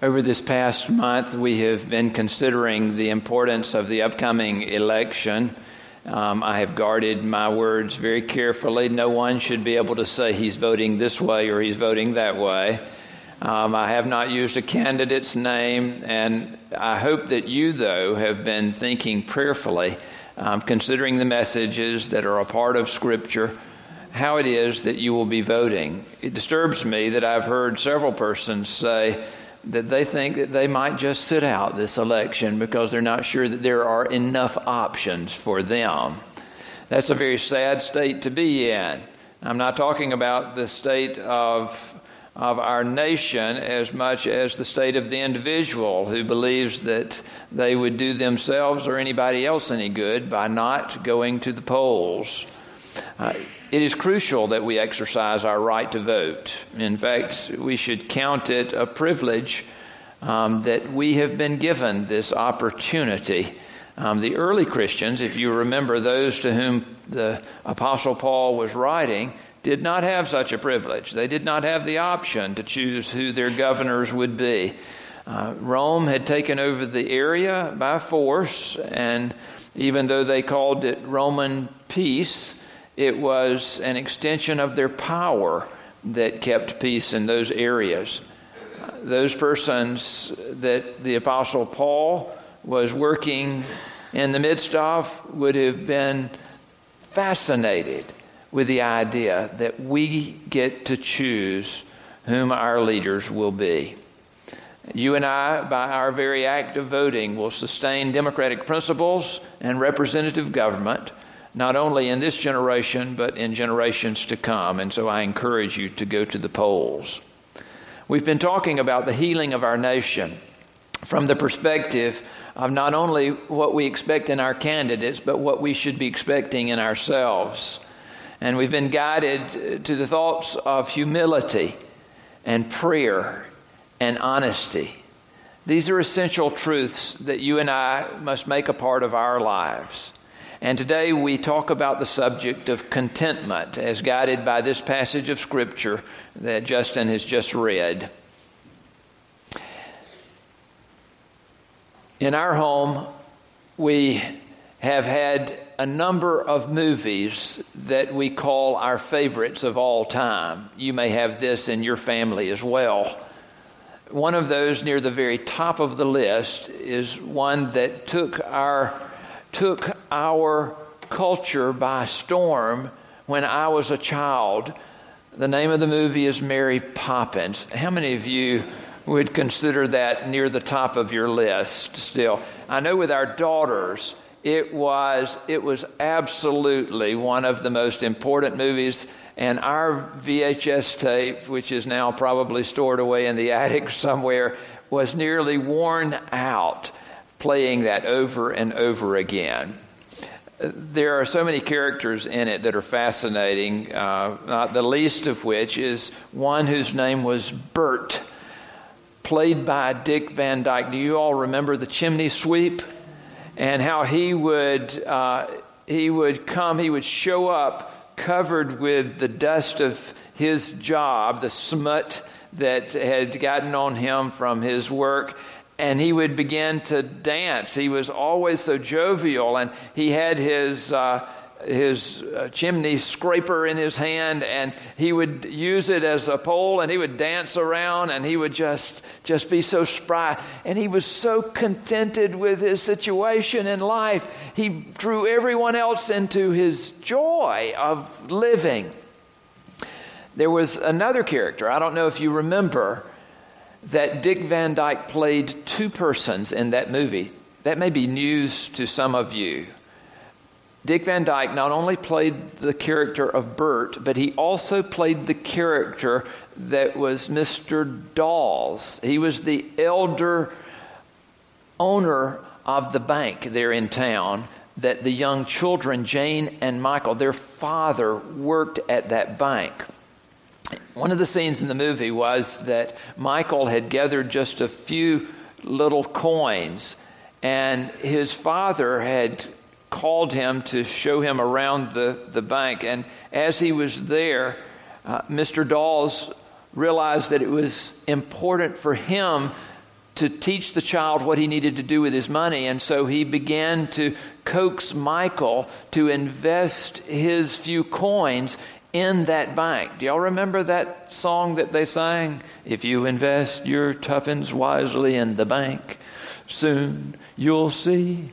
Over this past month, we have been considering the importance of the upcoming election. Um, I have guarded my words very carefully. No one should be able to say he's voting this way or he's voting that way. Um, I have not used a candidate's name, and I hope that you, though, have been thinking prayerfully, um, considering the messages that are a part of Scripture, how it is that you will be voting. It disturbs me that I've heard several persons say that they think that they might just sit out this election because they're not sure that there are enough options for them. That's a very sad state to be in. I'm not talking about the state of of our nation as much as the state of the individual who believes that they would do themselves or anybody else any good by not going to the polls. Uh, it is crucial that we exercise our right to vote. In fact, we should count it a privilege um, that we have been given this opportunity. Um, the early Christians, if you remember those to whom the Apostle Paul was writing, did not have such a privilege. They did not have the option to choose who their governors would be. Uh, Rome had taken over the area by force, and even though they called it Roman peace, it was an extension of their power that kept peace in those areas. Those persons that the Apostle Paul was working in the midst of would have been fascinated with the idea that we get to choose whom our leaders will be. You and I, by our very act of voting, will sustain democratic principles and representative government, not only in this generation, but in generations to come. And so I encourage you to go to the polls. We've been talking about the healing of our nation from the perspective of not only what we expect in our candidates, but what we should be expecting in ourselves. And we've been guided to the thoughts of humility and prayer and honesty. These are essential truths that you and I must make a part of our lives. And today we talk about the subject of contentment as guided by this passage of Scripture that Justin has just read. In our home, we have had a number of movies that we call our favorites of all time. You may have this in your family as well. One of those near the very top of the list is one that took our took our culture by storm when I was a child. The name of the movie is Mary Poppins. How many of you would consider that near the top of your list still? I know with our daughters, it was, it was absolutely one of the most important movies. And our VHS tape, which is now probably stored away in the attic somewhere, was nearly worn out playing that over and over again. There are so many characters in it that are fascinating, uh, not the least of which is one whose name was Bert, played by Dick Van Dyke. Do you all remember the chimney sweep? and how he would, uh, he would come, he would show up covered with the dust of his job, the smut that had gotten on him from his work, and he would begin to dance. He was always so jovial, and he had his. Uh, his uh, chimney scraper in his hand and he would use it as a pole and he would dance around and he would just just be so spry and he was so contented with his situation in life he drew everyone else into his joy of living there was another character i don't know if you remember that dick van dyke played two persons in that movie that may be news to some of you Dick Van Dyke not only played the character of Bert, but he also played the character that was Mr. Dawes. He was the elder owner of the bank there in town that the young children, Jane and Michael, their father, worked at that bank. One of the scenes in the movie was that Michael had gathered just a few little coins, and his father had called him to show him around the, the bank. And as he was there, uh, Mr. Dawes realized that it was important for him to teach the child what he needed to do with his money. And so he began to coax Michael to invest his few coins in that bank. Do y'all remember that song that they sang? If you invest your tuppence wisely in the bank, soon you'll see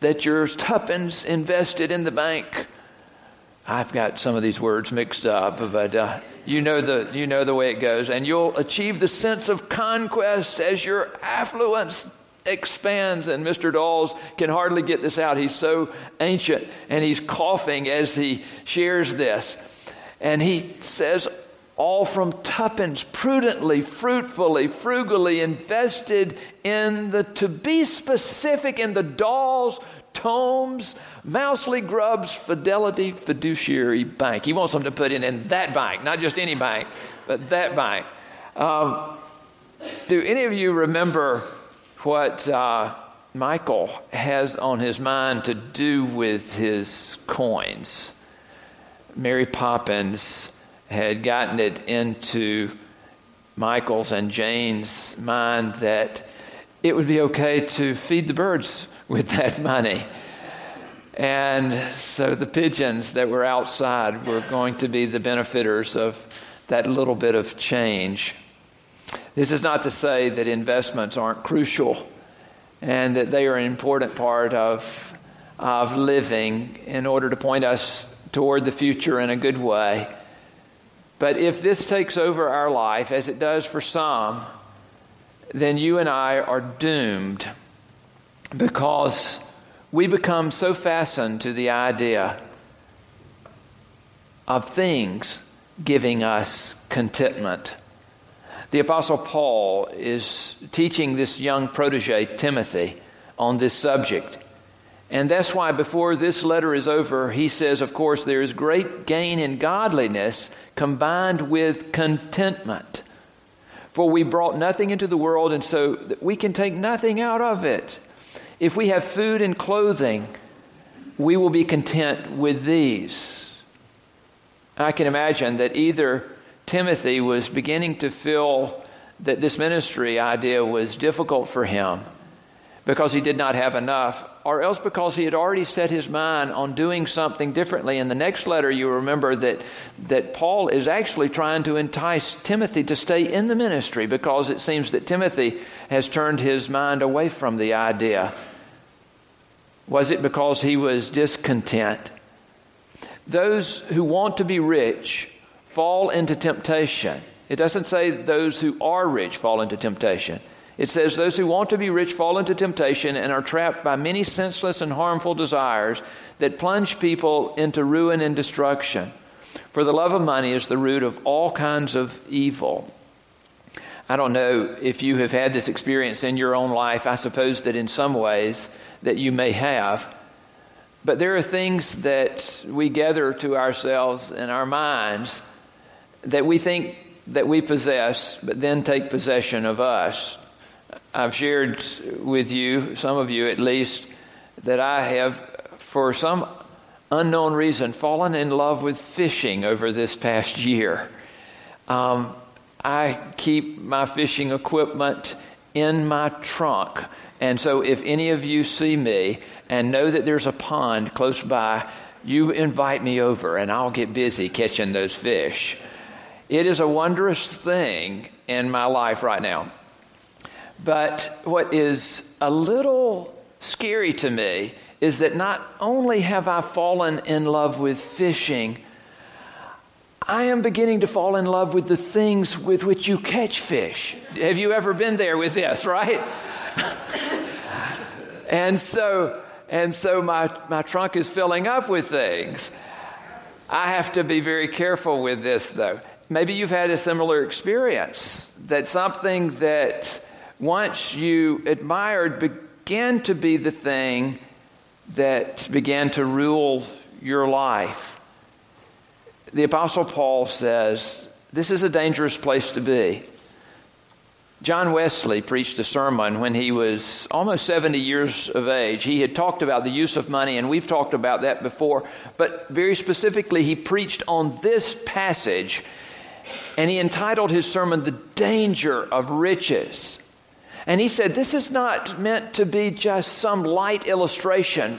that your tuppence invested in the bank. I've got some of these words mixed up, but uh, you know the you know the way it goes, and you'll achieve the sense of conquest as your affluence expands. And Mr. Dawes can hardly get this out. He's so ancient, and he's coughing as he shares this, and he says, "All from tuppence, prudently, fruitfully, frugally invested in the to be specific in the Dawes." Tomes, Mousley Grubbs Fidelity Fiduciary Bank. He wants them to put in in that bank, not just any bank, but that bank. Um, do any of you remember what uh, Michael has on his mind to do with his coins? Mary Poppins had gotten it into Michael's and Jane's mind that it would be okay to feed the birds with that money. And so the pigeons that were outside were going to be the benefiters of that little bit of change. This is not to say that investments aren't crucial and that they are an important part of, of living in order to point us toward the future in a good way. But if this takes over our life, as it does for some, then you and I are doomed because we become so fastened to the idea of things giving us contentment. The Apostle Paul is teaching this young protege, Timothy, on this subject. And that's why before this letter is over, he says, of course, there is great gain in godliness combined with contentment. For we brought nothing into the world, and so we can take nothing out of it. If we have food and clothing, we will be content with these. I can imagine that either Timothy was beginning to feel that this ministry idea was difficult for him because he did not have enough, or else because he had already set his mind on doing something differently. In the next letter, you remember that, that Paul is actually trying to entice Timothy to stay in the ministry because it seems that Timothy has turned his mind away from the idea. Was it because he was discontent? Those who want to be rich fall into temptation. It doesn't say those who are rich fall into temptation. It says, Those who want to be rich fall into temptation and are trapped by many senseless and harmful desires that plunge people into ruin and destruction. For the love of money is the root of all kinds of evil. I don't know if you have had this experience in your own life. I suppose that in some ways that you may have. But there are things that we gather to ourselves in our minds that we think that we possess, but then take possession of us. I've shared with you, some of you at least, that I have, for some unknown reason, fallen in love with fishing over this past year. Um, I keep my fishing equipment in my trunk. And so, if any of you see me and know that there's a pond close by, you invite me over and I'll get busy catching those fish. It is a wondrous thing in my life right now. But what is a little scary to me is that not only have I fallen in love with fishing, I am beginning to fall in love with the things with which you catch fish. Have you ever been there with this, right? and so and so my, my trunk is filling up with things. I have to be very careful with this though. Maybe you've had a similar experience that something that once you admired began to be the thing that began to rule your life. The Apostle Paul says, This is a dangerous place to be. John Wesley preached a sermon when he was almost 70 years of age. He had talked about the use of money, and we've talked about that before, but very specifically, he preached on this passage, and he entitled his sermon, The Danger of Riches. And he said, This is not meant to be just some light illustration,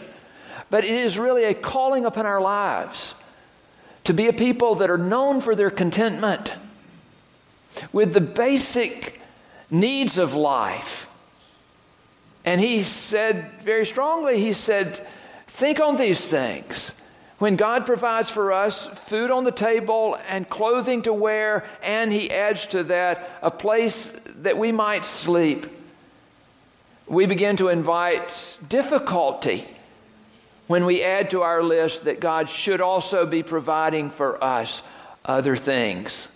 but it is really a calling upon our lives to be a people that are known for their contentment with the basic needs of life. And he said very strongly, he said, Think on these things. When God provides for us food on the table and clothing to wear, and He adds to that a place that we might sleep, we begin to invite difficulty when we add to our list that God should also be providing for us other things.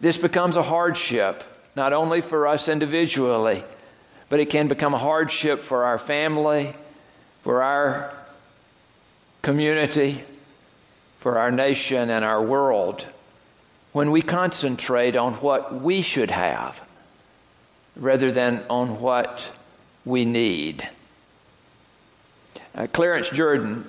This becomes a hardship, not only for us individually, but it can become a hardship for our family, for our community, for our nation and our world when we concentrate on what we should have rather than on what we need. Uh, Clarence Jordan,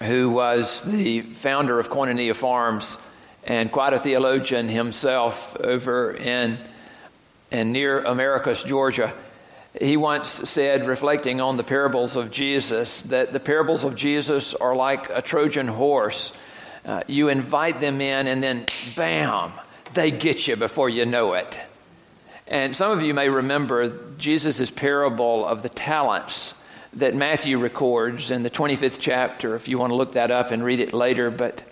who was the founder of Koinonia Farms and quite a theologian himself over in, in near Americus, Georgia, he once said, reflecting on the parables of Jesus, that the parables of Jesus are like a Trojan horse. Uh, you invite them in, and then bam, they get you before you know it. And some of you may remember Jesus' parable of the talents that Matthew records in the 25th chapter, if you want to look that up and read it later. But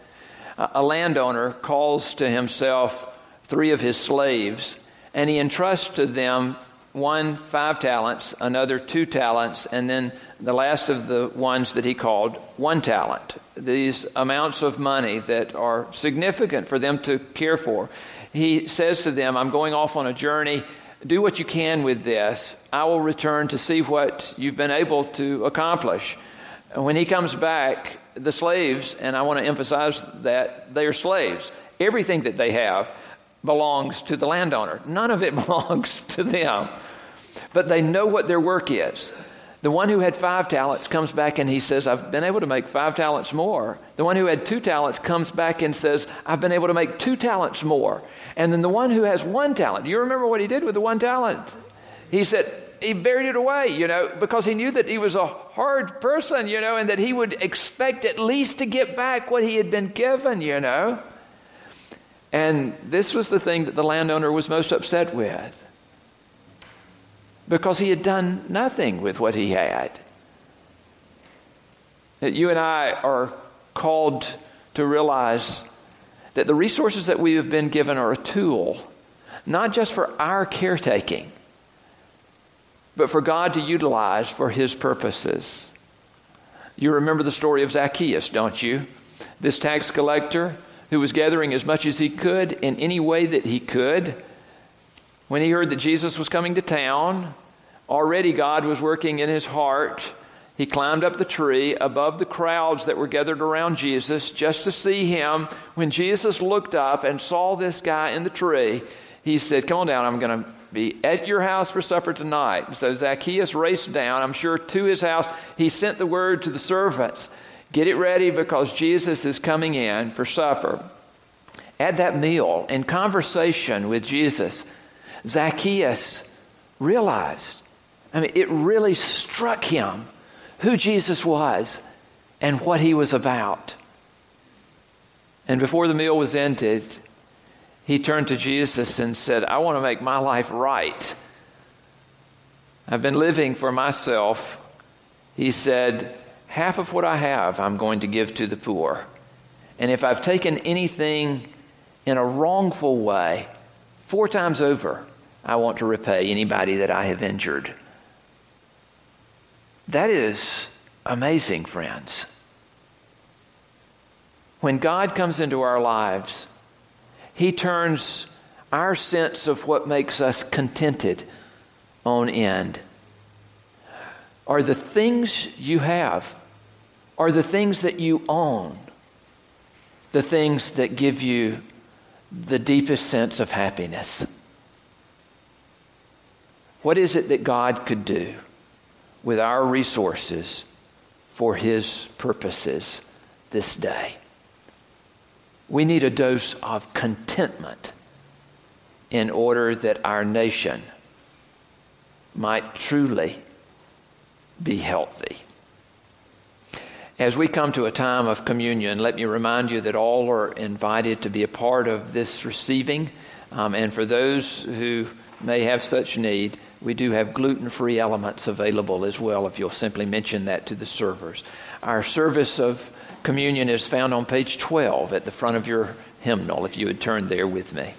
a landowner calls to himself three of his slaves, and he entrusts to them one five talents, another two talents, and then the last of the ones that he called one talent. These amounts of money that are significant for them to care for. He says to them, I'm going off on a journey. Do what you can with this. I will return to see what you've been able to accomplish. When he comes back, the slaves, and I want to emphasize that they are slaves, everything that they have belongs to the landowner. None of it belongs to them. But they know what their work is. The one who had five talents comes back and he says, I've been able to make five talents more. The one who had two talents comes back and says, I've been able to make two talents more. And then the one who has one talent, you remember what he did with the one talent? He said, he buried it away, you know, because he knew that he was a hard person, you know, and that he would expect at least to get back what he had been given, you know. And this was the thing that the landowner was most upset with because he had done nothing with what he had. That you and I are called to realize that the resources that we have been given are a tool, not just for our caretaking, but for God to utilize for his purposes. You remember the story of Zacchaeus, don't you? This tax collector who was gathering as much as he could in any way that he could. When he heard that Jesus was coming to town, already God was working in his heart. He climbed up the tree above the crowds that were gathered around Jesus just to see him. When Jesus looked up and saw this guy in the tree, he said, Come on down, I'm going to be at your house for supper tonight. So Zacchaeus raced down, I'm sure, to his house. He sent the word to the servants Get it ready because Jesus is coming in for supper. At that meal, in conversation with Jesus, Zacchaeus realized, I mean, it really struck him who Jesus was and what he was about. And before the meal was ended, he turned to Jesus and said, I want to make my life right. I've been living for myself. He said, half of what I have, I'm going to give to the poor. And if I've taken anything in a wrongful way, four times over, I want to repay anybody that I have injured. That is amazing, friends. When God comes into our lives, He turns our sense of what makes us contented on end. Are the things you have are the things that you own, the things that give you the deepest sense of happiness. What is it that God could do with our resources for His purposes this day? We need a dose of contentment in order that our nation might truly be healthy. As we come to a time of communion, let me remind you that all are invited to be a part of this receiving. Um, and for those who may have such need, we do have gluten free elements available as well, if you'll simply mention that to the servers. Our service of communion is found on page 12 at the front of your hymnal, if you would turn there with me.